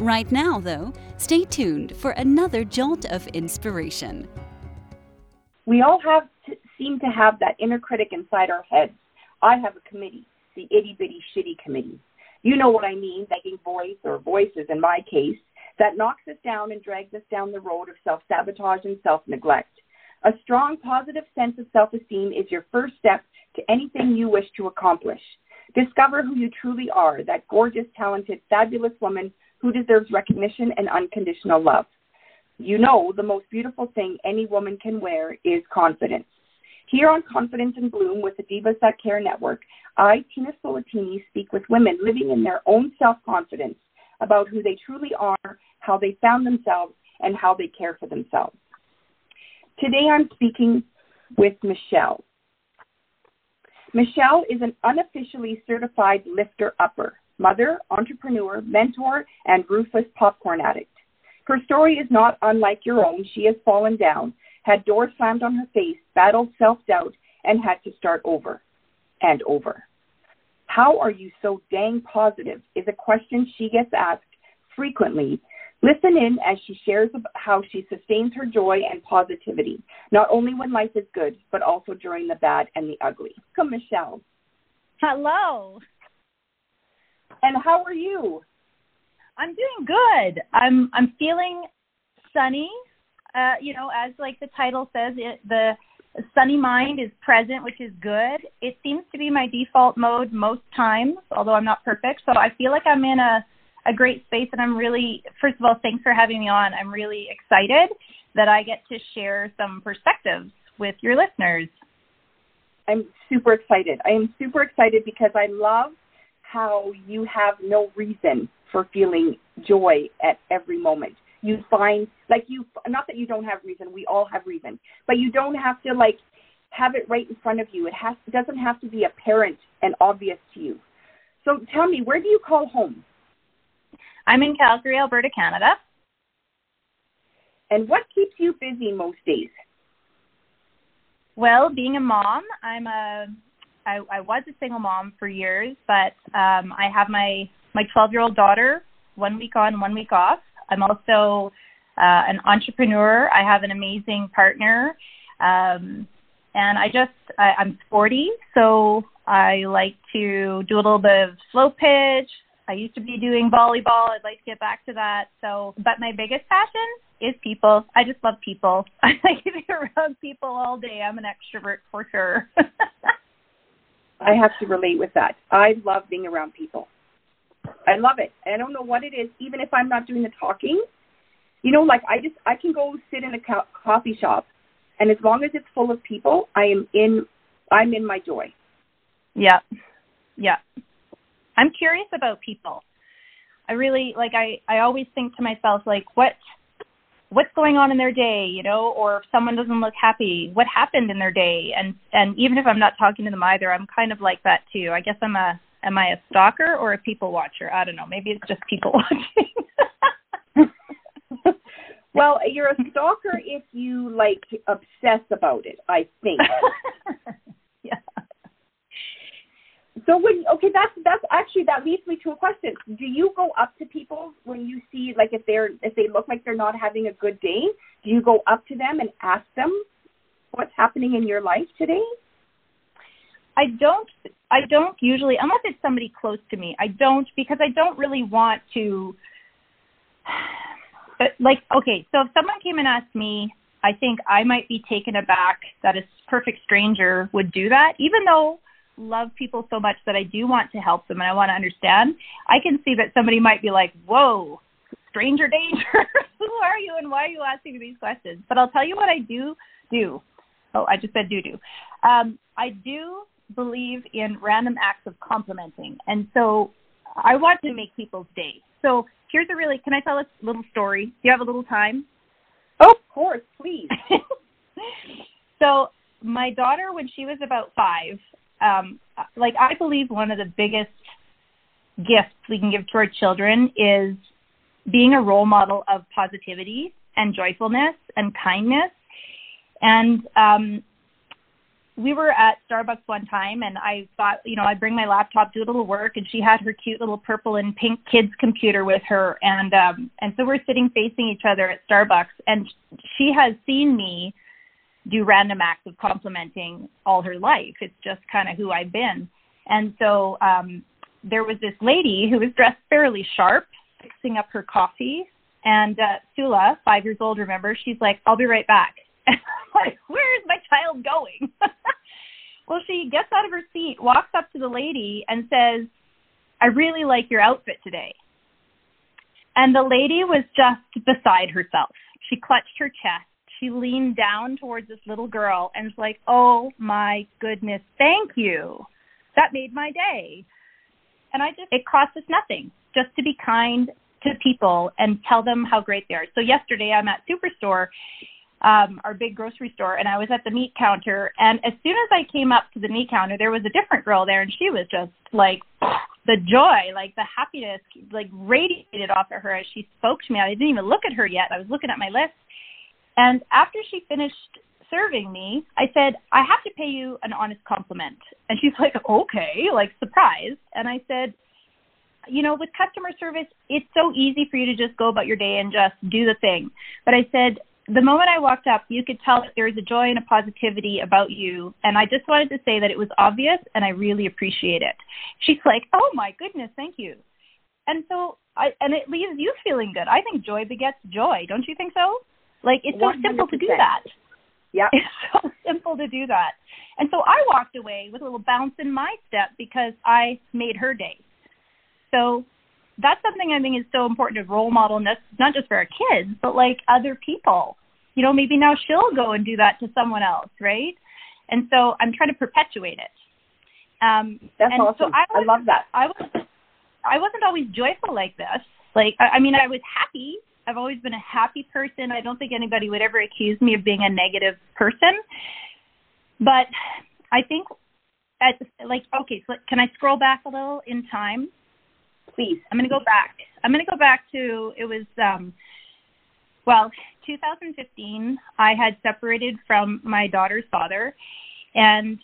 Right now, though, stay tuned for another jolt of inspiration. We all have to, seem to have that inner critic inside our heads. I have a committee, the itty bitty shitty committee. You know what I mean, begging voice or voices in my case, that knocks us down and drags us down the road of self sabotage and self neglect. A strong, positive sense of self esteem is your first step to anything you wish to accomplish. Discover who you truly are, that gorgeous, talented, fabulous woman who deserves recognition and unconditional love. You know, the most beautiful thing any woman can wear is confidence. Here on Confidence in Bloom with the Divas That Care Network, I, Tina Solatini, speak with women living in their own self confidence about who they truly are, how they found themselves, and how they care for themselves. Today I'm speaking with Michelle. Michelle is an unofficially certified lifter upper mother, entrepreneur, mentor, and ruthless popcorn addict. Her story is not unlike your own. She has fallen down, had doors slammed on her face, battled self doubt, and had to start over and over. How are you so dang positive? Is a question she gets asked frequently. Listen in as she shares how she sustains her joy and positivity, not only when life is good, but also during the bad and the ugly. Come, Michelle. Hello. And how are you? I'm doing good. I'm I'm feeling sunny. Uh, you know, as like the title says, it, the sunny mind is present, which is good. It seems to be my default mode most times, although I'm not perfect. So I feel like I'm in a a great space, and I'm really, first of all, thanks for having me on. I'm really excited that I get to share some perspectives with your listeners. I'm super excited. I am super excited because I love how you have no reason for feeling joy at every moment. You find like you not that you don't have reason, we all have reason, but you don't have to like have it right in front of you. It has it doesn't have to be apparent and obvious to you. So tell me, where do you call home? I'm in Calgary, Alberta, Canada. And what keeps you busy most days? Well, being a mom, I'm a I, I was a single mom for years, but um, I have my my 12 year old daughter, one week on, one week off. I'm also uh, an entrepreneur. I have an amazing partner, um, and I just I, I'm 40, so I like to do a little bit of slow pitch. I used to be doing volleyball. I'd like to get back to that. So, but my biggest passion is people. I just love people. I like to be around people all day. I'm an extrovert for sure. I have to relate with that. I love being around people. I love it. I don't know what it is, even if I'm not doing the talking. You know, like I just I can go sit in a co- coffee shop, and as long as it's full of people, I am in. I'm in my joy. Yeah, yeah. I'm curious about people. I really like. I I always think to myself like, what what's going on in their day, you know, or if someone doesn't look happy, what happened in their day? And and even if I'm not talking to them either, I'm kind of like that too. I guess I'm a am I a stalker or a people watcher? I don't know. Maybe it's just people watching. well, you're a stalker if you like obsess about it, I think. So when okay, that's that's actually that leads me to a question. Do you go up to people when you see like if they're if they look like they're not having a good day? Do you go up to them and ask them what's happening in your life today? I don't I don't usually unless it's somebody close to me. I don't because I don't really want to but like okay, so if someone came and asked me, I think I might be taken aback that a perfect stranger would do that even though love people so much that I do want to help them and I want to understand, I can see that somebody might be like, whoa, stranger danger. Who are you and why are you asking me these questions? But I'll tell you what I do do. Oh, I just said do do. Um, I do believe in random acts of complimenting. And so I want to make people's day. So here's a really, can I tell a little story? Do you have a little time? Oh, of course, please. So my daughter, when she was about five, um, like I believe one of the biggest gifts we can give to our children is being a role model of positivity and joyfulness and kindness. And um, we were at Starbucks one time and I thought, you know, I'd bring my laptop, do a little work, and she had her cute little purple and pink kids computer with her and um and so we're sitting facing each other at Starbucks and she has seen me do random acts of complimenting all her life. It's just kind of who I've been. And so um there was this lady who was dressed fairly sharp, fixing up her coffee. And uh, Sula, five years old, remember, she's like, I'll be right back. where is my child going? well, she gets out of her seat, walks up to the lady, and says, I really like your outfit today. And the lady was just beside herself. She clutched her chest. She leaned down towards this little girl and was like, Oh my goodness, thank you. That made my day. And I just, it cost us nothing just to be kind to people and tell them how great they are. So yesterday I'm at Superstore um, our big grocery store, and I was at the meat counter. And as soon as I came up to the meat counter, there was a different girl there, and she was just like the joy, like the happiness, like radiated off of her as she spoke to me. I didn't even look at her yet. I was looking at my list. And after she finished serving me, I said, I have to pay you an honest compliment. And she's like, okay, like surprised. And I said, you know, with customer service, it's so easy for you to just go about your day and just do the thing. But I said, the moment I walked up, you could tell that there was a joy and a positivity about you. And I just wanted to say that it was obvious and I really appreciate it. She's like, oh my goodness, thank you. And so, I, and it leaves you feeling good. I think joy begets joy. Don't you think so? Like, it's so 100%. simple to do that. Yeah. It's so simple to do that. And so I walked away with a little bounce in my step because I made her day. So that's something I think is so important to role model, That's not just for our kids, but like other people you know, maybe now she'll go and do that to someone else, right? And so I'm trying to perpetuate it. Um, That's and awesome. So I, was, I love that. I was, I wasn't always joyful like this. Like, I, I mean, I was happy. I've always been a happy person. I don't think anybody would ever accuse me of being a negative person. But I think, at like, okay, so can I scroll back a little in time? Please. I'm going to go back. I'm going to go back to it was um well, 2015, I had separated from my daughter's father and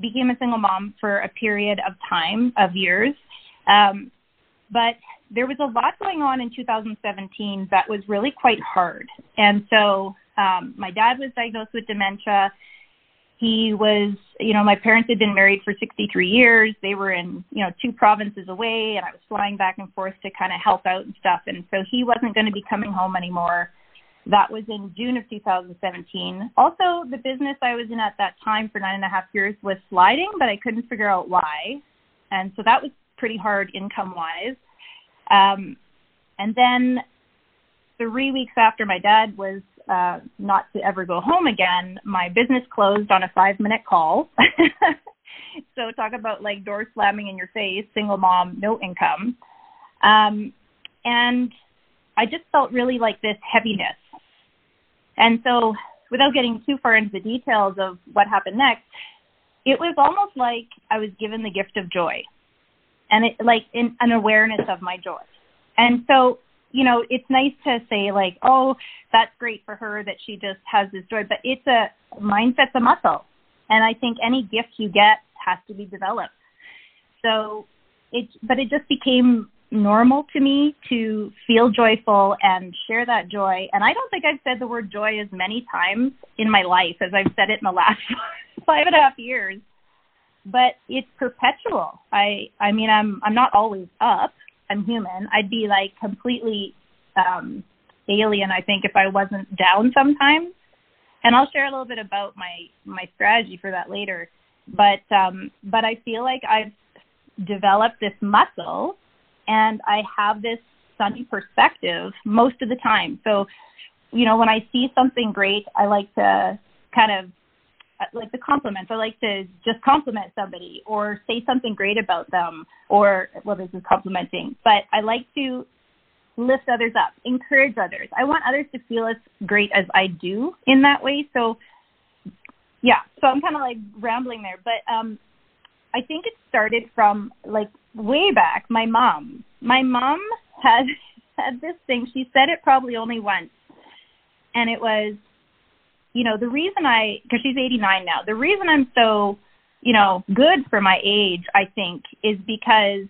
became a single mom for a period of time, of years. Um, but there was a lot going on in 2017 that was really quite hard. And so um, my dad was diagnosed with dementia he was, you know, my parents had been married for 63 years. They were in, you know, two provinces away, and I was flying back and forth to kind of help out and stuff. And so he wasn't going to be coming home anymore. That was in June of 2017. Also, the business I was in at that time for nine and a half years was sliding, but I couldn't figure out why. And so that was pretty hard income wise. Um, and then three weeks after my dad was uh, not to ever go home again, my business closed on a five minute call. so talk about like door slamming in your face, single mom, no income. Um, and I just felt really like this heaviness. And so without getting too far into the details of what happened next, it was almost like I was given the gift of joy and it like in an awareness of my joy. And so you know, it's nice to say like, oh, that's great for her that she just has this joy, but it's a mindset's a muscle, and I think any gift you get has to be developed. So it, but it just became normal to me to feel joyful and share that joy. And I don't think I've said the word joy as many times in my life as I've said it in the last five and a half years. But it's perpetual. I I mean I'm I'm not always up, I'm human. I'd be like completely um, alien, I think, if I wasn't down sometimes. And I'll share a little bit about my my strategy for that later. But um, but I feel like I've developed this muscle, and I have this sunny perspective most of the time. So, you know, when I see something great, I like to kind of like the compliments. I like to just compliment somebody or say something great about them or well this is complimenting. But I like to lift others up, encourage others. I want others to feel as great as I do in that way. So yeah, so I'm kind of like rambling there, but um, I think it started from like way back. My mom, my mom had had this thing. She said it probably only once, and it was, you know, the reason I because she's 89 now. The reason I'm so, you know, good for my age, I think, is because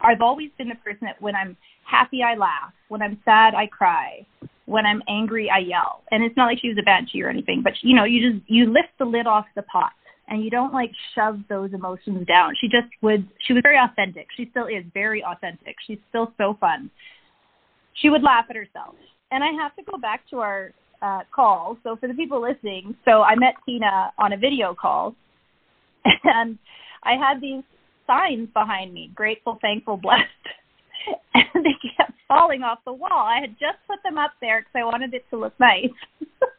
I've always been the person that when I'm happy, I laugh. When I'm sad, I cry. When I'm angry, I yell. And it's not like she was a banshee or anything, but you know, you just you lift the lid off the pot and you don't like shove those emotions down. She just would she was very authentic. She still is very authentic. She's still so fun. She would laugh at herself. And I have to go back to our uh call. So for the people listening, so I met Tina on a video call and I had these signs behind me, grateful, thankful, blessed. and they kept falling off the wall. I had just put them up there because I wanted it to look nice.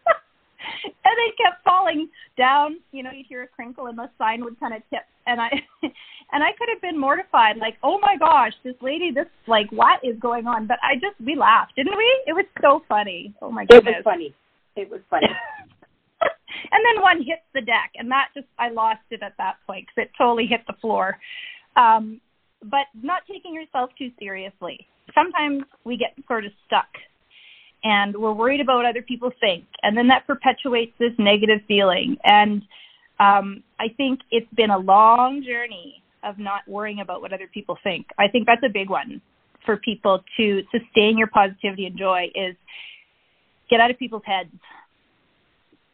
and they kept falling down. You know, you'd hear a crinkle and the sign would kind of tip. And I and I could have been mortified, like, oh my gosh, this lady, this like what is going on? But I just we laughed, didn't we? It was so funny. Oh my goodness. It was funny. It was funny. and then one hits the deck, and that just I lost it at that point because it totally hit the floor. Um, but not taking yourself too seriously. Sometimes we get sort of stuck and we're worried about what other people think. And then that perpetuates this negative feeling. And um, I think it's been a long journey of not worrying about what other people think. I think that's a big one for people to sustain your positivity and joy is get out of people's heads.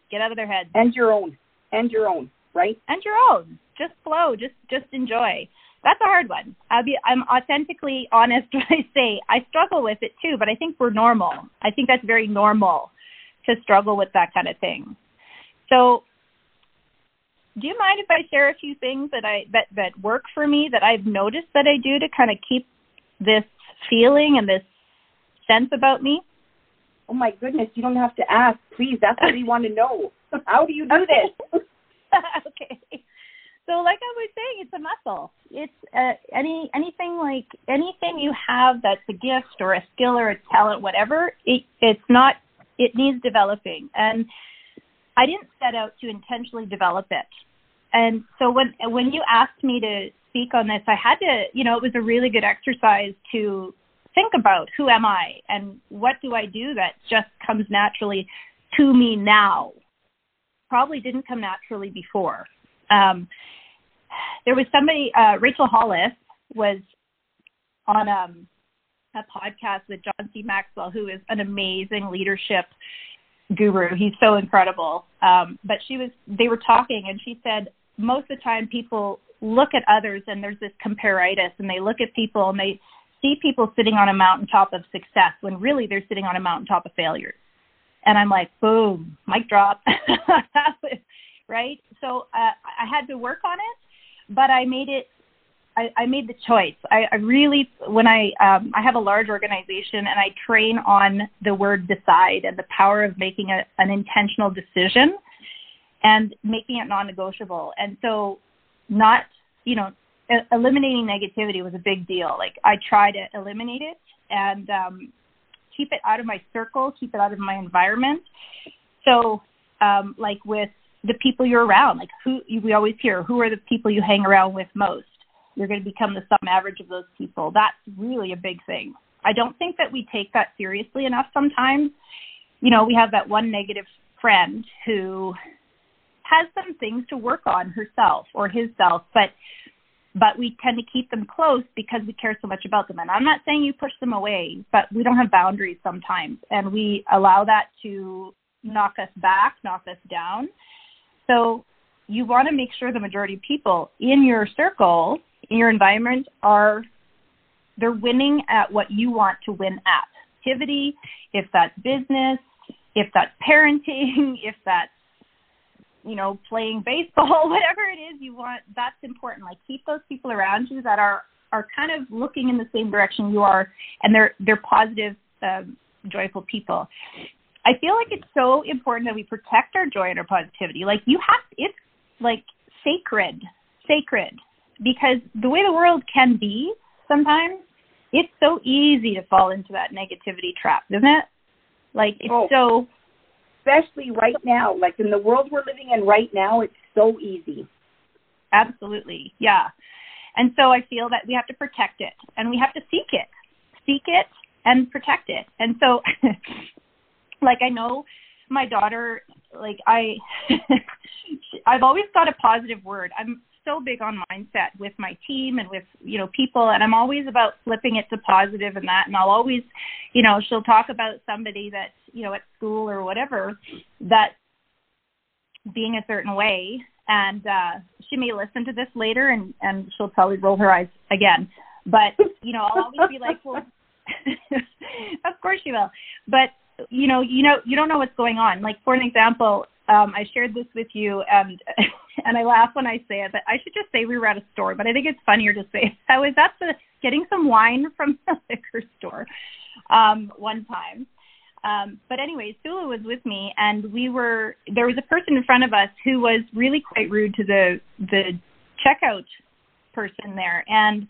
Get out of their heads. And your own. And your own, right? And your own. Just flow. Just just enjoy that's a hard one. I'll be I'm authentically honest when I say I struggle with it too, but I think we're normal. I think that's very normal to struggle with that kind of thing. So do you mind if I share a few things that I that that work for me that I've noticed that I do to kind of keep this feeling and this sense about me? Oh my goodness, you don't have to ask. Please, that's what we want to know. How do you do this? okay so like I was saying, it's a muscle. It's uh, any anything like anything you have that's a gift or a skill or a talent, whatever. It it's not. It needs developing, and I didn't set out to intentionally develop it. And so when when you asked me to speak on this, I had to. You know, it was a really good exercise to think about who am I and what do I do that just comes naturally to me now. Probably didn't come naturally before. Um, there was somebody, uh, Rachel Hollis was on um, a podcast with John C. Maxwell, who is an amazing leadership guru. He's so incredible. Um, but she was, they were talking, and she said most of the time people look at others and there's this comparitis, and they look at people and they see people sitting on a mountaintop of success when really they're sitting on a mountaintop of failure. And I'm like, boom, mic drop. right? So uh, I had to work on it but I made it. I, I made the choice. I, I really, when I, um, I have a large organization and I train on the word decide and the power of making a, an intentional decision and making it non-negotiable. And so, not, you know, eliminating negativity was a big deal. Like I try to eliminate it and um, keep it out of my circle, keep it out of my environment. So, um, like with the people you're around. Like who we always hear, who are the people you hang around with most? You're going to become the sum average of those people. That's really a big thing. I don't think that we take that seriously enough sometimes. You know, we have that one negative friend who has some things to work on herself or his self, but but we tend to keep them close because we care so much about them. And I'm not saying you push them away, but we don't have boundaries sometimes and we allow that to knock us back, knock us down. So you want to make sure the majority of people in your circle, in your environment, are they're winning at what you want to win at. Activity, if that's business, if that's parenting, if that's you know playing baseball, whatever it is you want, that's important. Like keep those people around you that are are kind of looking in the same direction you are, and they're they're positive, um, joyful people. I feel like it's so important that we protect our joy and our positivity. Like you have, it's like sacred, sacred, because the way the world can be sometimes, it's so easy to fall into that negativity trap, isn't it? Like it's oh. so, especially right now, like in the world we're living in right now, it's so easy. Absolutely. Yeah. And so I feel that we have to protect it and we have to seek it. Seek it and protect it. And so like I know my daughter like I I've always got a positive word. I'm so big on mindset with my team and with you know people and i'm always about flipping it to positive and that and i'll always you know she'll talk about somebody that's you know at school or whatever that being a certain way and uh she may listen to this later and and she'll probably roll her eyes again but you know i'll always be like well of course she will but you know you know you don't know what's going on like for an example um, I shared this with you, and and I laugh when I say it, but I should just say we were at a store. But I think it's funnier to say I was at the getting some wine from the liquor store um, one time. Um, but anyway, Sula was with me, and we were there was a person in front of us who was really quite rude to the the checkout person there, and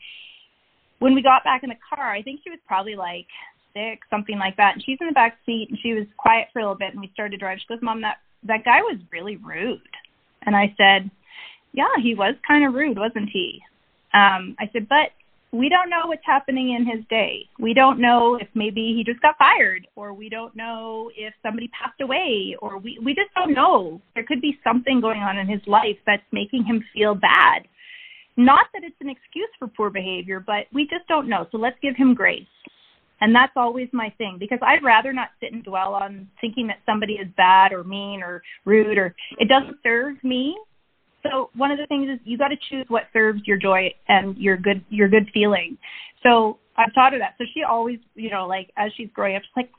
when we got back in the car, I think she was probably like sick, something like that. And she's in the back seat, and she was quiet for a little bit, and we started to drive. She goes, "Mom, that that guy was really rude. And I said, yeah, he was kind of rude, wasn't he? Um, I said, but we don't know what's happening in his day. We don't know if maybe he just got fired or we don't know if somebody passed away or we, we just don't know. There could be something going on in his life that's making him feel bad. Not that it's an excuse for poor behavior, but we just don't know. So let's give him grace. And that's always my thing because I'd rather not sit and dwell on thinking that somebody is bad or mean or rude or it doesn't serve me. So one of the things is you got to choose what serves your joy and your good your good feeling. So I've taught her that. So she always, you know, like as she's growing up, she's like,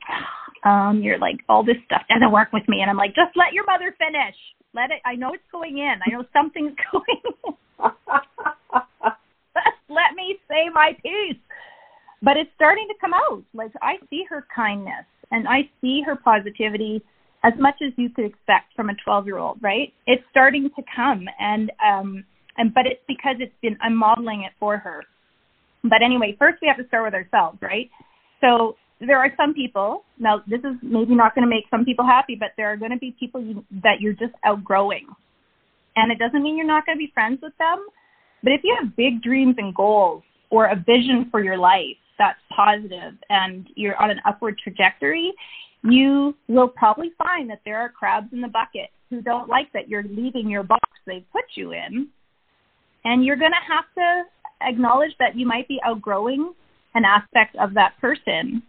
um, you're like all this stuff doesn't work with me, and I'm like, just let your mother finish. Let it. I know it's going in. I know something's going. let me say my piece but it's starting to come out. Like I see her kindness and I see her positivity as much as you could expect from a 12 year old, right? It's starting to come and, um, and, but it's because it's been, I'm modeling it for her. But anyway, first we have to start with ourselves, right? So there are some people, now this is maybe not going to make some people happy, but there are going to be people you, that you're just outgrowing. And it doesn't mean you're not going to be friends with them. But if you have big dreams and goals or a vision for your life, that's positive and you're on an upward trajectory, you will probably find that there are crabs in the bucket who don't like that you're leaving your box they've put you in. And you're going to have to acknowledge that you might be outgrowing an aspect of that person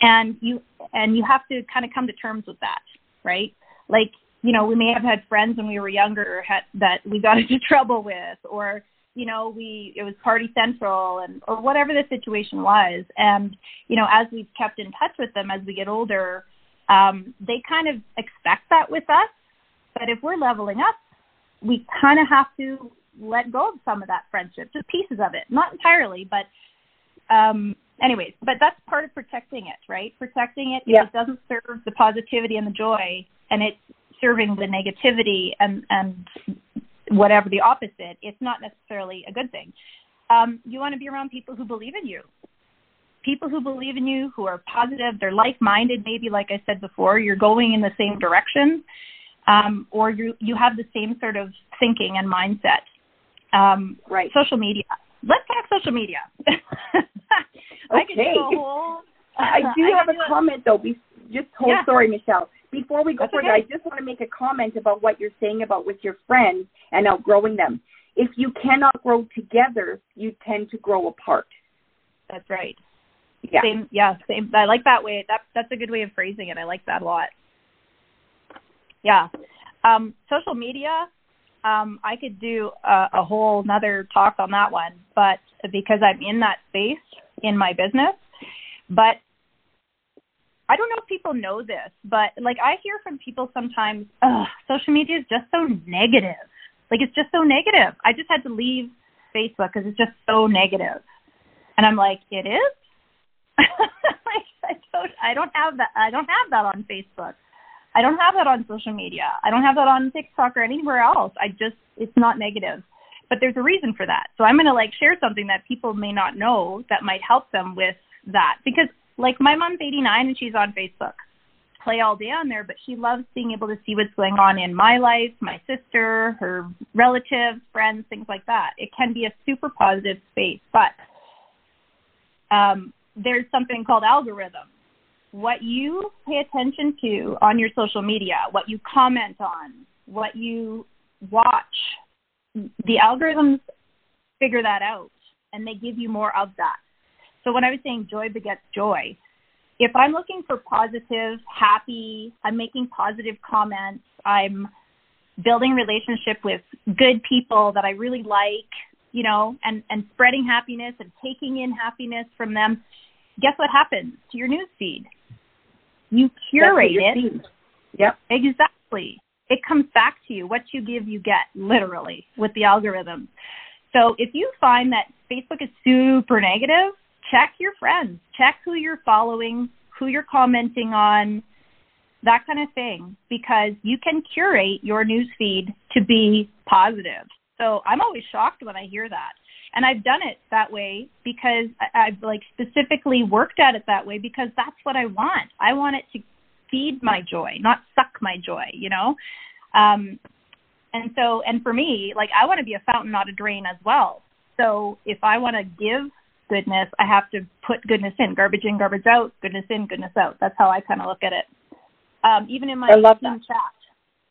and you and you have to kind of come to terms with that right like you know we may have had friends when we were younger had, that we got into trouble with or you know we it was party central and or whatever the situation was. And you know as we've kept in touch with them as we get older um they kind of expect that with us. But if we're leveling up we kind of have to let go of some of that friendship just pieces of it. Not entirely but um anyways but that's part of protecting it right? Protecting it yeah. if it doesn't serve the positivity and the joy and it's serving the negativity and and whatever the opposite, it's not necessarily a good thing. Um, you want to be around people who believe in you, people who believe in you, who are positive, they're like-minded. Maybe, like I said before, you're going in the same direction, um, or you you have the same sort of thinking and mindset. Um, right. Social media. Let's talk social media. I do a whole. I do I have a comment though. Be, just hold. Yeah. Sorry, Michelle before we go That's further, okay. I just want to make a comment about what you're saying about with your friends and outgrowing them. If you cannot grow together, you tend to grow apart. That's right. Yeah. Same. Yeah. Same. I like that way. That that's a good way of phrasing it. I like that a lot. Yeah. Um, social media. Um, I could do a, a whole another talk on that one, but because I'm in that space in my business, but I don't know if people know this, but like I hear from people sometimes, Ugh, social media is just so negative. Like it's just so negative. I just had to leave Facebook because it's just so negative. and I'm like, it is. like I don't, I don't have that. I don't have that on Facebook. I don't have that on social media. I don't have that on TikTok or anywhere else. I just it's not negative. But there's a reason for that. So I'm going to like share something that people may not know that might help them with that because like my mom's 89 and she's on Facebook. play all day on there, but she loves being able to see what's going on in my life, my sister, her relatives, friends, things like that. It can be a super positive space, but um, there's something called algorithm. What you pay attention to on your social media, what you comment on, what you watch, the algorithms figure that out and they give you more of that. So when I was saying joy begets joy, if I'm looking for positive, happy, I'm making positive comments, I'm building relationship with good people that I really like, you know, and and spreading happiness and taking in happiness from them, guess what happens to your news feed? You curate it. Yep. Exactly. It comes back to you. What you give, you get, literally, with the algorithm. So if you find that Facebook is super negative, check your friends, check who you're following, who you're commenting on, that kind of thing, because you can curate your news feed to be positive. So I'm always shocked when I hear that. And I've done it that way because I've like specifically worked at it that way because that's what I want. I want it to feed my joy, not suck my joy, you know? Um, and so, and for me, like I want to be a fountain, not a drain as well. So if I want to give goodness, I have to put goodness in, garbage in, garbage out, goodness in, goodness out. That's how I kind of look at it. Um, even in my I love team that. chat.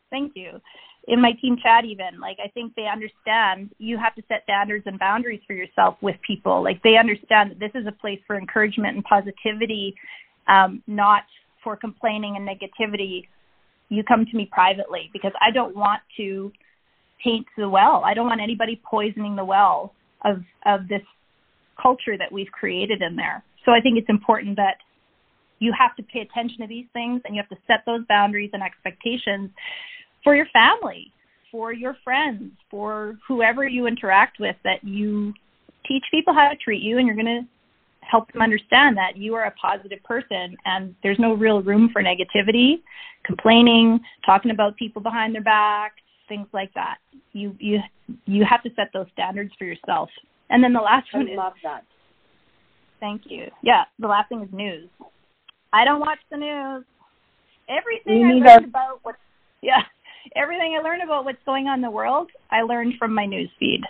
Thank you. In my team chat, even like I think they understand you have to set standards and boundaries for yourself with people. Like they understand that this is a place for encouragement and positivity, um, not for complaining and negativity. You come to me privately because I don't want to taint the well. I don't want anybody poisoning the well of of this culture that we've created in there. So I think it's important that you have to pay attention to these things and you have to set those boundaries and expectations for your family, for your friends, for whoever you interact with that you teach people how to treat you and you're going to help them understand that you are a positive person and there's no real room for negativity, complaining, talking about people behind their back, things like that. You you you have to set those standards for yourself. And then the last I one is love that. thank you. Yeah, the last thing is news. I don't watch the news. Everything Me I neither. learned about what yeah, everything I learned about what's going on in the world, I learned from my news feed.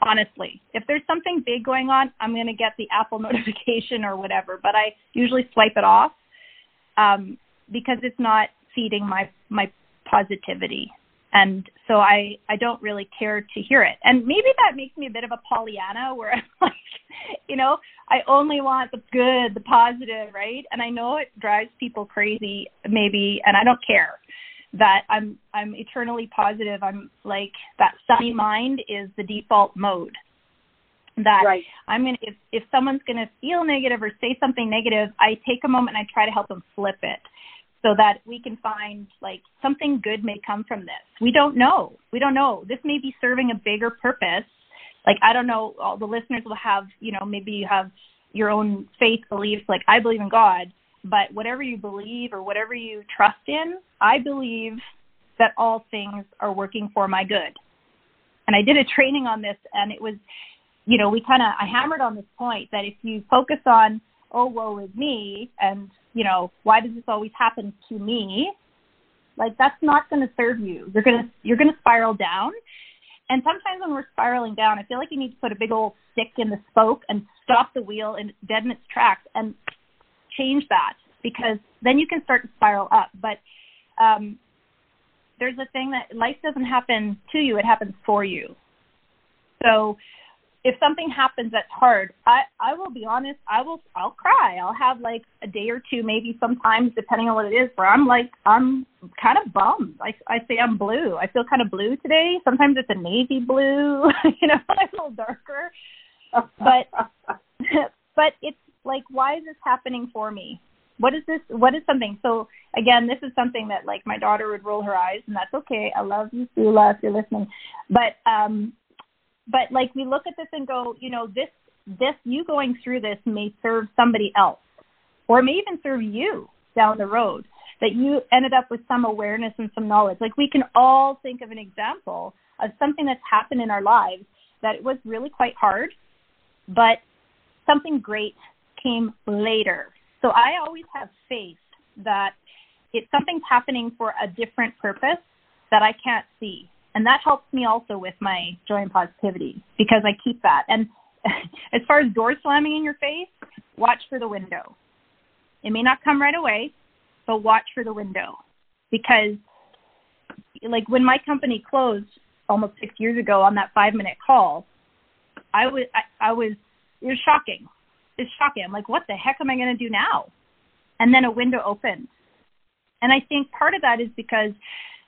Honestly, if there's something big going on, I'm going to get the Apple notification or whatever, but I usually swipe it off um, because it's not feeding my my positivity and so I I don't really care to hear it. And maybe that makes me a bit of a Pollyanna, where I'm like, you know, I only want the good, the positive, right? And I know it drives people crazy, maybe, and I don't care that I'm I'm eternally positive. I'm like that sunny mind is the default mode. That Right. I'm gonna if if someone's gonna feel negative or say something negative, I take a moment and I try to help them flip it so that we can find like something good may come from this. We don't know. We don't know. This may be serving a bigger purpose. Like I don't know, all the listeners will have, you know, maybe you have your own faith beliefs like I believe in God, but whatever you believe or whatever you trust in, I believe that all things are working for my good. And I did a training on this and it was you know, we kind of I hammered on this point that if you focus on oh woe is me and you know why does this always happen to me? Like that's not going to serve you. You're going to you're going to spiral down. And sometimes when we're spiraling down i feel like you need to put a big old stick in the spoke and stop the wheel and dead in its tracks and change that because then you can start to spiral up. But um there's a thing that life doesn't happen to you it happens for you. So if something happens that's hard, I I will be honest, I will I'll cry. I'll have like a day or two, maybe sometimes depending on what it is, where I'm like I'm kind of bummed. I I say I'm blue. I feel kind of blue today. Sometimes it's a navy blue, you know, a little darker. But but it's like why is this happening for me? What is this what is something so again, this is something that like my daughter would roll her eyes and that's okay. I love you, Sula, if you're listening. But um but like we look at this and go, you know, this this you going through this may serve somebody else or may even serve you down the road that you ended up with some awareness and some knowledge. Like we can all think of an example of something that's happened in our lives that it was really quite hard, but something great came later. So I always have faith that it's something's happening for a different purpose that I can't see. And that helps me also with my joy and positivity because I keep that. And as far as door slamming in your face, watch for the window. It may not come right away, but watch for the window because like when my company closed almost six years ago on that five minute call, I was I, I was it was shocking. It's shocking. I'm like, what the heck am I going to do now? And then a window opened, and I think part of that is because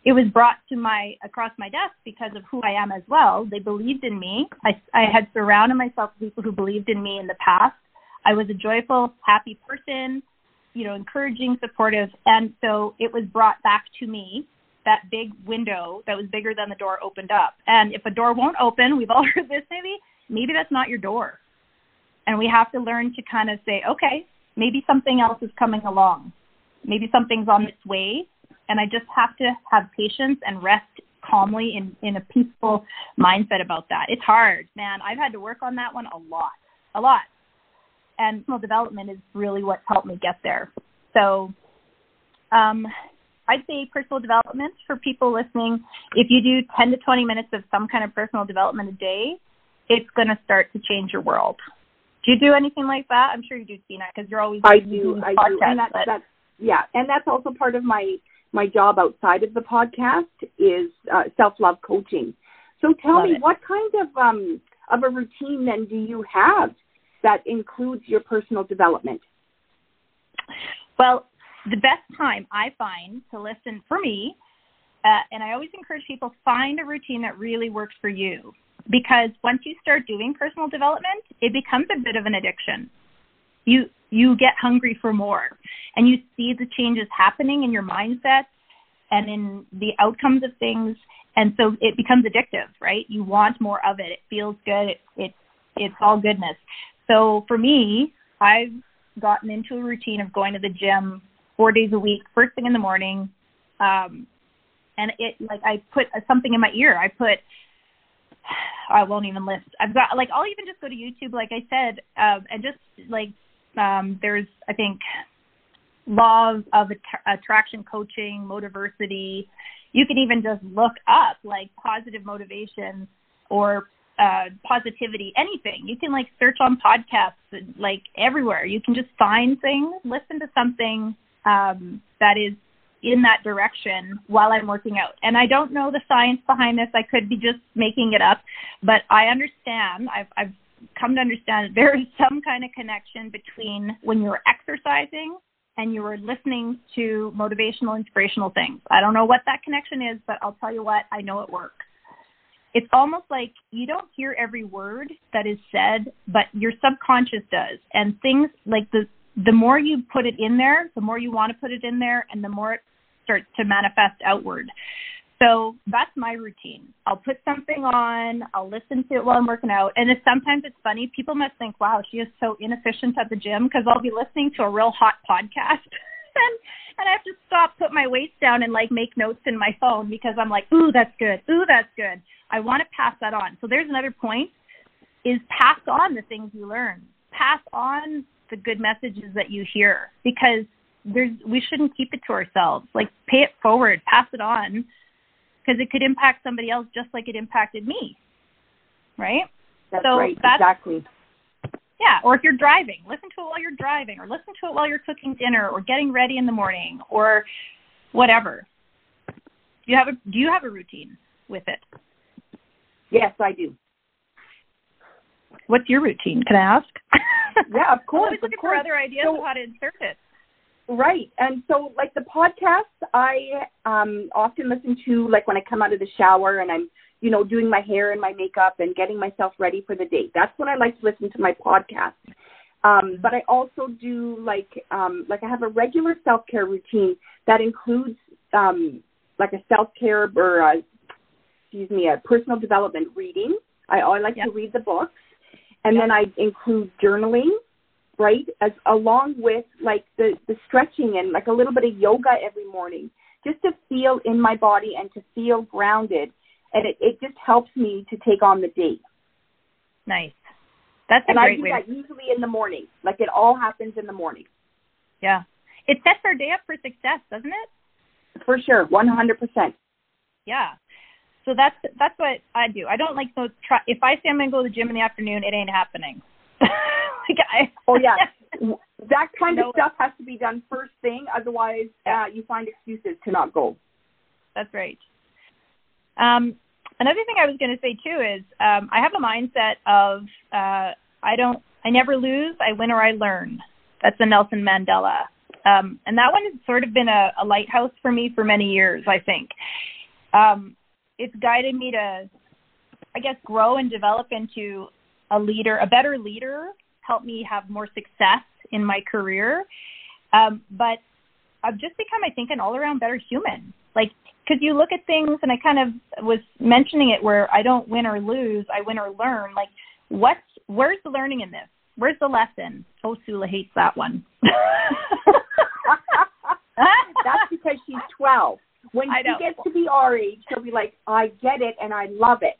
it was brought to my across my desk because of who I am as well. They believed in me. I I had surrounded myself with people who believed in me in the past. I was a joyful, happy person, you know, encouraging, supportive, and so it was brought back to me that big window that was bigger than the door opened up. And if a door won't open, we've all heard this maybe, maybe that's not your door. And we have to learn to kind of say, okay, maybe something else is coming along. Maybe something's on its way. And I just have to have patience and rest calmly in, in a peaceful mindset about that. It's hard, man. I've had to work on that one a lot, a lot. And personal development is really what's helped me get there. So, um, I'd say personal development for people listening. If you do 10 to 20 minutes of some kind of personal development a day, it's going to start to change your world. Do you do anything like that? I'm sure you do, Tina, because you're always. I do. I do, and that's, but... that's yeah, and that's also part of my my job outside of the podcast is uh, self love coaching. So tell Love me, it. what kind of um of a routine then do you have that includes your personal development? Well, the best time I find to listen for me, uh, and I always encourage people find a routine that really works for you because once you start doing personal development, it becomes a bit of an addiction. You you get hungry for more, and you see the changes happening in your mindset and in the outcomes of things, and so it becomes addictive, right? You want more of it. It feels good. It, it it's all goodness. So for me, I've gotten into a routine of going to the gym four days a week, first thing in the morning. Um, and it like I put something in my ear. I put I won't even list. I've got like I'll even just go to YouTube, like I said, um, and just like um, there's I think laws of att- attraction coaching, motiversity. You can even just look up like positive motivation or uh, positivity, anything. You can like search on podcasts, like everywhere. You can just find things, listen to something um, that is in that direction while I'm working out. And I don't know the science behind this. I could be just making it up, but I understand. I've, I've come to understand that there is some kind of connection between when you're exercising and you are listening to motivational, inspirational things. I don't know what that connection is, but I'll tell you what, I know it works. It's almost like you don't hear every word that is said, but your subconscious does. And things like the the more you put it in there, the more you want to put it in there, and the more it starts to manifest outward. So that's my routine. I'll put something on, I'll listen to it while I'm working out. And it's, sometimes it's funny. People must think, wow, she is so inefficient at the gym because I'll be listening to a real hot podcast. and and I have to stop, put my weights down, and like make notes in my phone because I'm like, ooh, that's good. Ooh, that's good. I want to pass that on. So there's another point: is pass on the things you learn. Pass on the good messages that you hear because there's we shouldn't keep it to ourselves. Like pay it forward, pass it on because it could impact somebody else just like it impacted me. Right? That's so right, that's, exactly. Yeah, or if you're driving, listen to it while you're driving or listen to it while you're cooking dinner or getting ready in the morning or whatever. Do you have a do you have a routine with it? Yes, I do. What's your routine? Can I ask? Yeah, of course. always looking of for other ideas So- of how to insert it. Right. And so like the podcasts I um often listen to like when I come out of the shower and I'm, you know, doing my hair and my makeup and getting myself ready for the day. That's when I like to listen to my podcast. Um, but I also do like um like I have a regular self care routine that includes um like a self care or a, excuse me, a personal development reading. I I like Yep. to read the books. And Yep. then I include journaling right? As along with like the the stretching and like a little bit of yoga every morning, just to feel in my body and to feel grounded, and it it just helps me to take on the day. Nice. That's a And I do way. that usually in the morning. Like it all happens in the morning. Yeah. it sets our day up for success, doesn't it? For sure, one hundred percent. Yeah. So that's that's what I do. I don't like those. Try, if I say I'm gonna go to the gym in the afternoon, it ain't happening. like I, oh yeah, that kind of stuff has to be done first thing. Otherwise, uh, you find excuses to not go. That's right. Um, another thing I was going to say too is um, I have a mindset of uh, I don't, I never lose. I win or I learn. That's a Nelson Mandela, um, and that one has sort of been a, a lighthouse for me for many years. I think um, it's guided me to, I guess, grow and develop into a leader, a better leader. Help me have more success in my career. Um, but I've just become, I think, an all-around better human. Like because you look at things and I kind of was mentioning it where I don't win or lose, I win or learn. Like what's where's the learning in this? Where's the lesson? Oh, Sula hates that one. That's because she's 12. When she gets to be our age, she'll be like, I get it and I love it.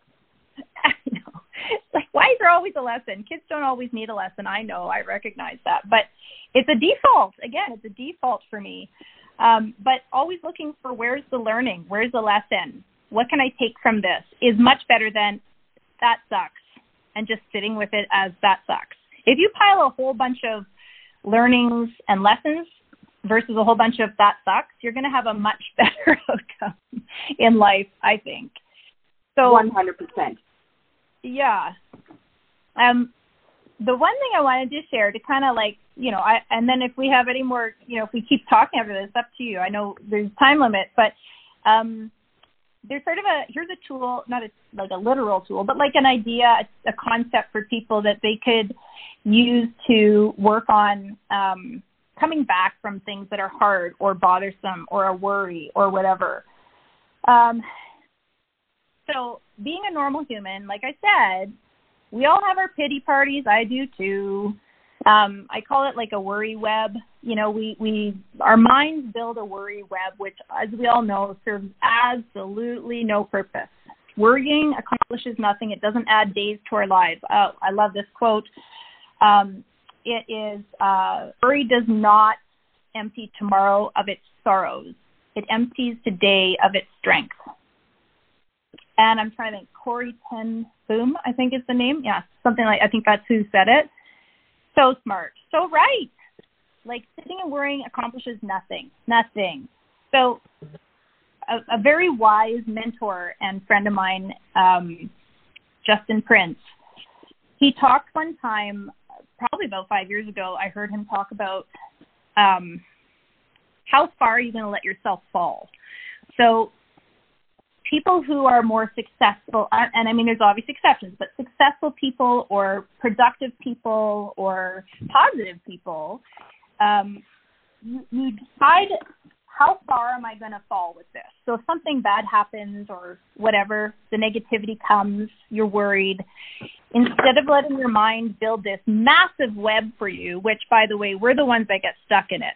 Like, why is there always a lesson? Kids don't always need a lesson. I know. I recognize that. But it's a default. Again, it's a default for me. Um, but always looking for where's the learning, where's the lesson, what can I take from this is much better than that sucks and just sitting with it as that sucks. If you pile a whole bunch of learnings and lessons versus a whole bunch of that sucks, you're going to have a much better outcome in life, I think. So 100%. Yeah. Um, the one thing I wanted to share to kind of like, you know, I and then if we have any more, you know, if we keep talking after this, up to you. I know there's time limit, but um, there's sort of a here's a tool, not a like a literal tool, but like an idea, a, a concept for people that they could use to work on um, coming back from things that are hard or bothersome or a worry or whatever. Um, so being a normal human, like I said, we all have our pity parties. I do too. Um, I call it like a worry web. You know, we we our minds build a worry web, which, as we all know, serves absolutely no purpose. Worrying accomplishes nothing. It doesn't add days to our lives. Oh, I love this quote. Um, it is uh, worry does not empty tomorrow of its sorrows. It empties today of its strength and I'm trying to think Corrie ten Boom, I think is the name. Yeah, something like I think that's who said it. So smart, so right. Like sitting and worrying accomplishes nothing, nothing. So a, a very wise mentor and friend of mine, um, Justin Prince, he talked one time, probably about five years ago. I heard him talk about um, how far are you going to let yourself fall. So people who are more successful, and I mean, there's obvious exceptions, but successful people or productive people or positive people, um, you, you decide how far am I going to fall with this? So if something bad happens or whatever, the negativity comes, you're worried. Instead of letting your mind build this massive web for you, which by the way, we're the ones that get stuck in it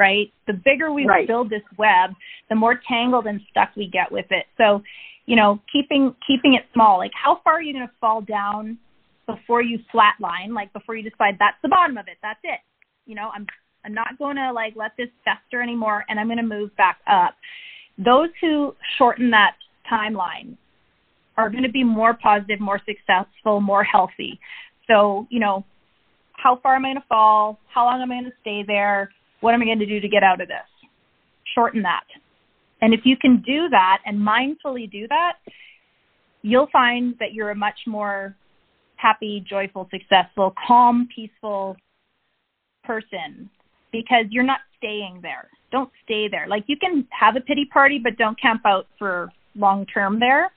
right? The bigger we right. build this web, the more tangled and stuck we get with it. So, you know, keeping keeping it small. Like how far are you going to fall down before you flatline? Like before you decide that's the bottom of it. That's it. You know, I'm I'm not going to like let this fester anymore and I'm going to move back up. Those who shorten that timeline are going to be more positive, more successful, more healthy. So, you know, how far am I going to fall? How long am I going to stay there? What am I going to do to get out of this? Shorten that. And if you can do that and mindfully do that, you'll find that you're a much more happy, joyful, successful, calm, peaceful person because you're not staying there. Don't stay there. Like you can have a pity party, but don't camp out for long term there.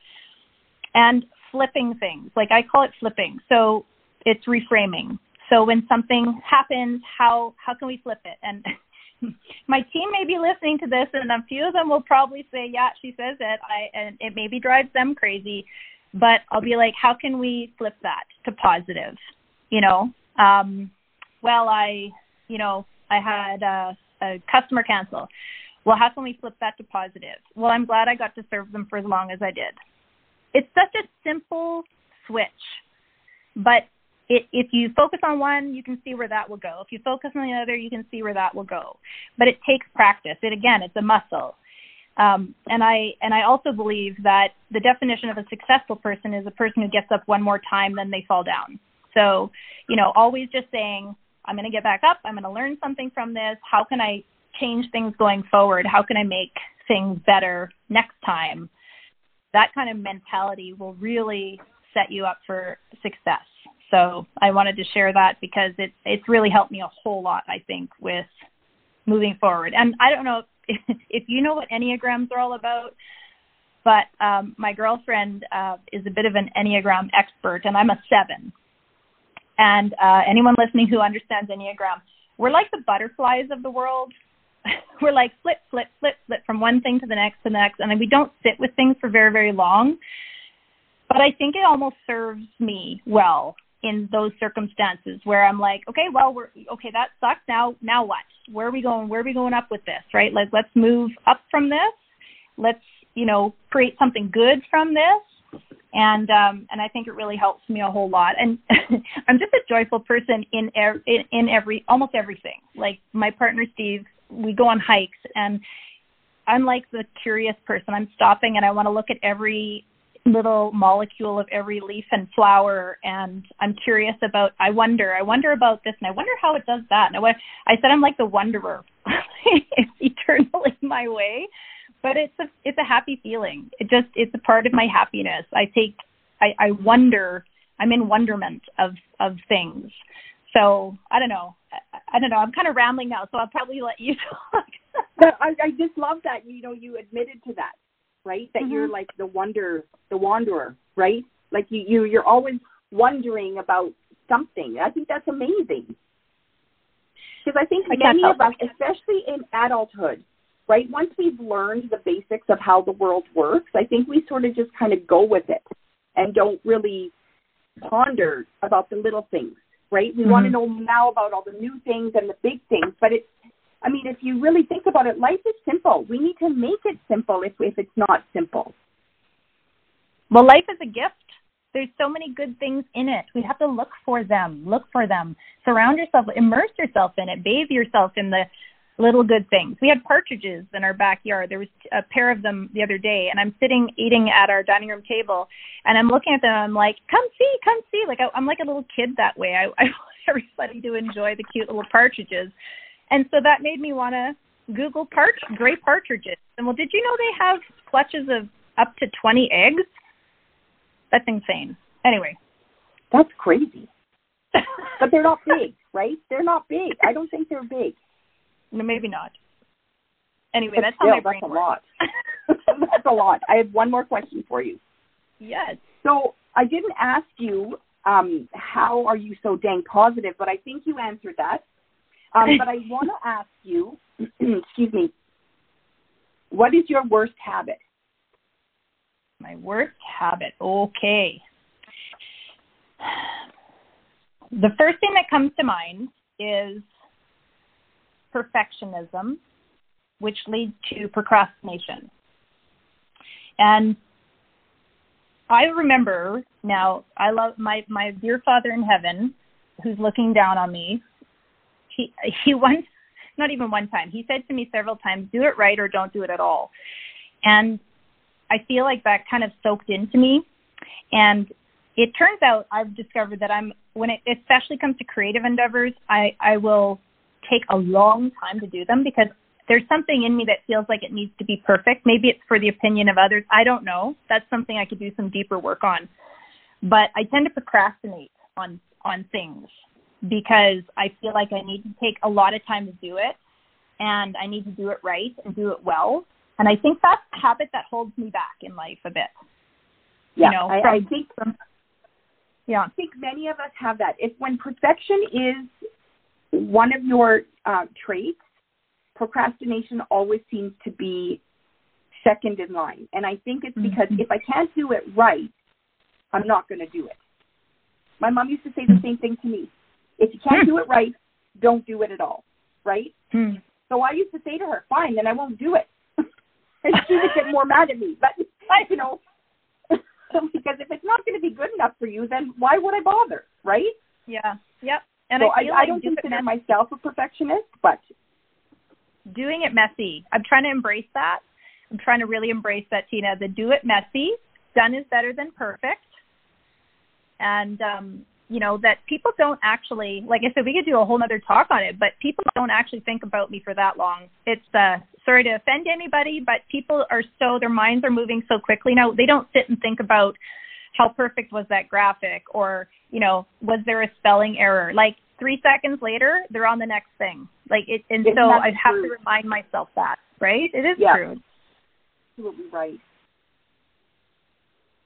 And flipping things, like I call it flipping. So it's reframing. So when something happens, how how can we flip it? And my team may be listening to this, and a few of them will probably say, "Yeah, she says it." I and it maybe drives them crazy, but I'll be like, "How can we flip that to positive?" You know, um, well, I, you know, I had a, a customer cancel. Well, how can we flip that to positive? Well, I'm glad I got to serve them for as long as I did. It's such a simple switch, but it, if you focus on one, you can see where that will go. If you focus on the other, you can see where that will go. But it takes practice. It again, it's a muscle. Um, and I and I also believe that the definition of a successful person is a person who gets up one more time than they fall down. So, you know, always just saying, I'm going to get back up. I'm going to learn something from this. How can I change things going forward? How can I make things better next time? That kind of mentality will really set you up for success. So I wanted to share that because it's it's really helped me a whole lot, I think, with moving forward. And I don't know if, if you know what enneagrams are all about, but um, my girlfriend uh, is a bit of an enneagram expert, and I'm a seven. And uh, anyone listening who understands enneagram, we're like the butterflies of the world. we're like flip, flip, flip, flip from one thing to the next to the next, and we don't sit with things for very, very long. But I think it almost serves me well in those circumstances where I'm like, okay, well, we're okay. That sucks. Now, now what? Where are we going? Where are we going up with this? Right? Like, let's move up from this. Let's, you know, create something good from this. And um, and I think it really helps me a whole lot. And I'm just a joyful person in, er- in in every almost everything. Like my partner Steve, we go on hikes, and I'm like the curious person. I'm stopping and I want to look at every little molecule of every leaf and flower and I'm curious about I wonder I wonder about this and I wonder how it does that. And I, I said I'm like the wonderer it's eternally my way but it's a it's a happy feeling. It just it's a part of my happiness. I take I, I wonder I'm in wonderment of of things. So I don't know. I, I don't know. I'm kind of rambling now so I'll probably let you talk. But I, I just love that you know you admitted to that right? That mm-hmm. you're like the wonder, the wanderer, right? Like you, you, you're always wondering about something. I think that's amazing. Because I think I many of us, especially in adulthood, right? Once we've learned the basics of how the world works, I think we sort of just kind of go with it and don't really ponder about the little things, right? We mm-hmm. want to know now about all the new things and the big things, but it's I mean, if you really think about it, life is simple. We need to make it simple if if it's not simple. Well, life is a gift. There's so many good things in it. We have to look for them. Look for them. Surround yourself, immerse yourself in it, bathe yourself in the little good things. We had partridges in our backyard. There was a pair of them the other day, and I'm sitting eating at our dining room table, and I'm looking at them. I'm like, "Come see, come see!" Like I, I'm like a little kid that way. I, I want everybody to enjoy the cute little partridges. And so that made me want to Google part gray partridges. And well, did you know they have clutches of up to 20 eggs? That's insane. Anyway. That's crazy. but they're not big, right? They're not big. I don't think they're big. No, maybe not. Anyway, but that's still, how my brain that's a lot. that's a lot. I have one more question for you. Yes. So I didn't ask you um, how are you so dang positive, but I think you answered that. Um, but I want to ask you, excuse me, what is your worst habit? My worst habit. Okay. The first thing that comes to mind is perfectionism, which leads to procrastination. And I remember now, I love my, my dear Father in heaven, who's looking down on me, he he once not even one time he said to me several times do it right or don't do it at all. And i feel like that kind of soaked into me. And it turns out i've discovered that i'm when it especially comes to creative endeavors i i will take a long time to do them because there's something in me that feels like it needs to be perfect. Maybe it's for the opinion of others. I don't know. That's something i could do some deeper work on. But i tend to procrastinate on on things because I feel like I need to take a lot of time to do it and I need to do it right and do it well. And I think that's a habit that holds me back in life a bit. Yeah, you know, I, from, I think from, yeah, I think many of us have that. If when perfection is one of your uh, traits, procrastination always seems to be second in line. And I think it's because mm-hmm. if I can't do it right, I'm not going to do it. My mom used to say the same thing to me. If you can't hmm. do it right, don't do it at all, right? Hmm. So I used to say to her, fine, then I won't do it. and she would get more mad at me. But, you know, because if it's not going to be good enough for you, then why would I bother, right? Yeah. Yep. And so I, I, feel I like don't do consider myself a perfectionist, but doing it messy. I'm trying to embrace that. I'm trying to really embrace that, Tina. The do it messy. Done is better than perfect. And um, you know, that people don't actually like I said, we could do a whole other talk on it, but people don't actually think about me for that long. It's uh sorry to offend anybody, but people are so their minds are moving so quickly now. They don't sit and think about how perfect was that graphic or, you know, was there a spelling error? Like three seconds later, they're on the next thing. Like it, and Isn't so I have truth? to remind myself that, right? It is Yeah. true. absolutely right.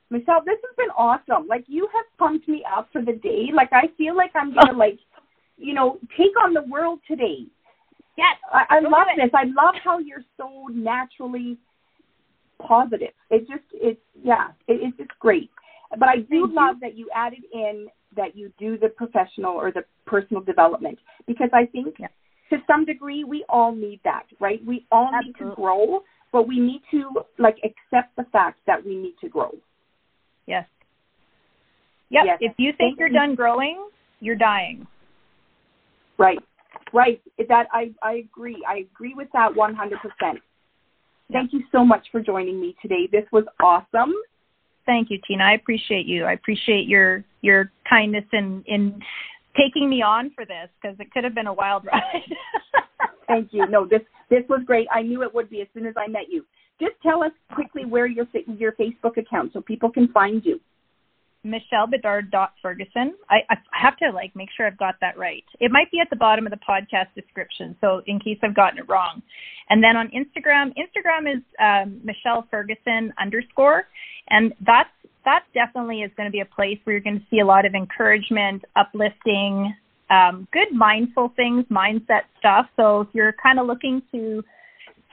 Michelle, this has been awesome. Like you have pumped me up for the day. Like I feel like I'm gonna like, you know, take on the world today. Yes. I, I love this. I love how you're so naturally positive. It just it's yeah, it, it's just great. But I do Thank you. love that you added in that you do the professional or the personal development because I think Yeah. to some degree we all need that, right? We all need to grow, but we need to like accept the fact that we need to grow. Yes. Yep. Yes. If you think you're done growing, you're dying. Right. Right. That I I agree. I agree with that 100%. Thank you so much for joining me today. This was awesome. Thank you, Tina. I appreciate you. I appreciate your your kindness in in taking me on for this because it could have been a wild ride. Thank you. No, this this was great. I knew it would be as soon as I met you. Just tell us quickly where your your Facebook account so people can find you. Michelle Bedard Ferguson. I, I have to like make sure I've got that right. It might be at the bottom of the podcast description, so in case I've gotten it wrong. And then on Instagram, Instagram is um, Michelle Ferguson underscore, and that's that definitely is going to be a place where you're going to see a lot of encouragement, uplifting, um, good mindful things, mindset stuff. So if you're kind of looking to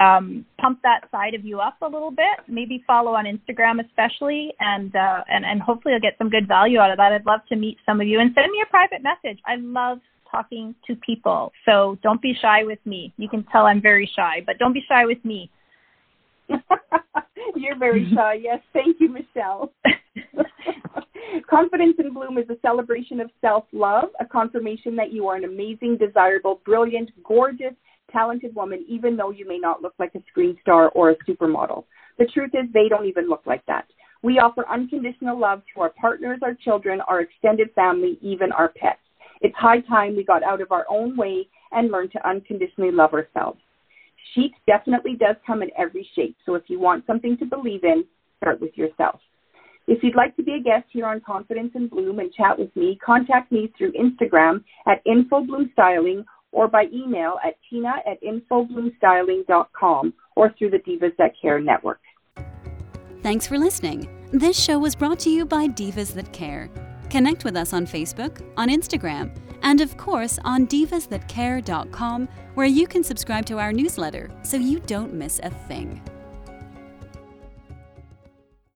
um, pump that side of you up a little bit. Maybe follow on Instagram, especially, and uh, and and hopefully you'll get some good value out of that. I'd love to meet some of you and send me a private message. I love talking to people, so don't be shy with me. You can tell I'm very shy, but don't be shy with me. You're very shy. Yes, thank you, Michelle. Confidence in Bloom is a celebration of self love, a confirmation that you are an amazing, desirable, brilliant, gorgeous, talented woman, even though you may not look like a screen star or a supermodel. The truth is, they don't even look like that. We offer unconditional love to our partners, our children, our extended family, even our pets. It's high time we got out of our own way and learned to unconditionally love ourselves. Chic definitely does come in every shape, so if you want something to believe in, start with yourself. If you'd like to be a guest here on Confidence in Bloom and chat with me, contact me through Instagram at infobloomstyling or by email at tina at infobloomstyling.com or through the Divas That Care network. Thanks for listening. This show was brought to you by Divas That Care. Connect with us on Facebook, on Instagram, and of course on divasthatcare.com, where you can subscribe to our newsletter so you don't miss a thing.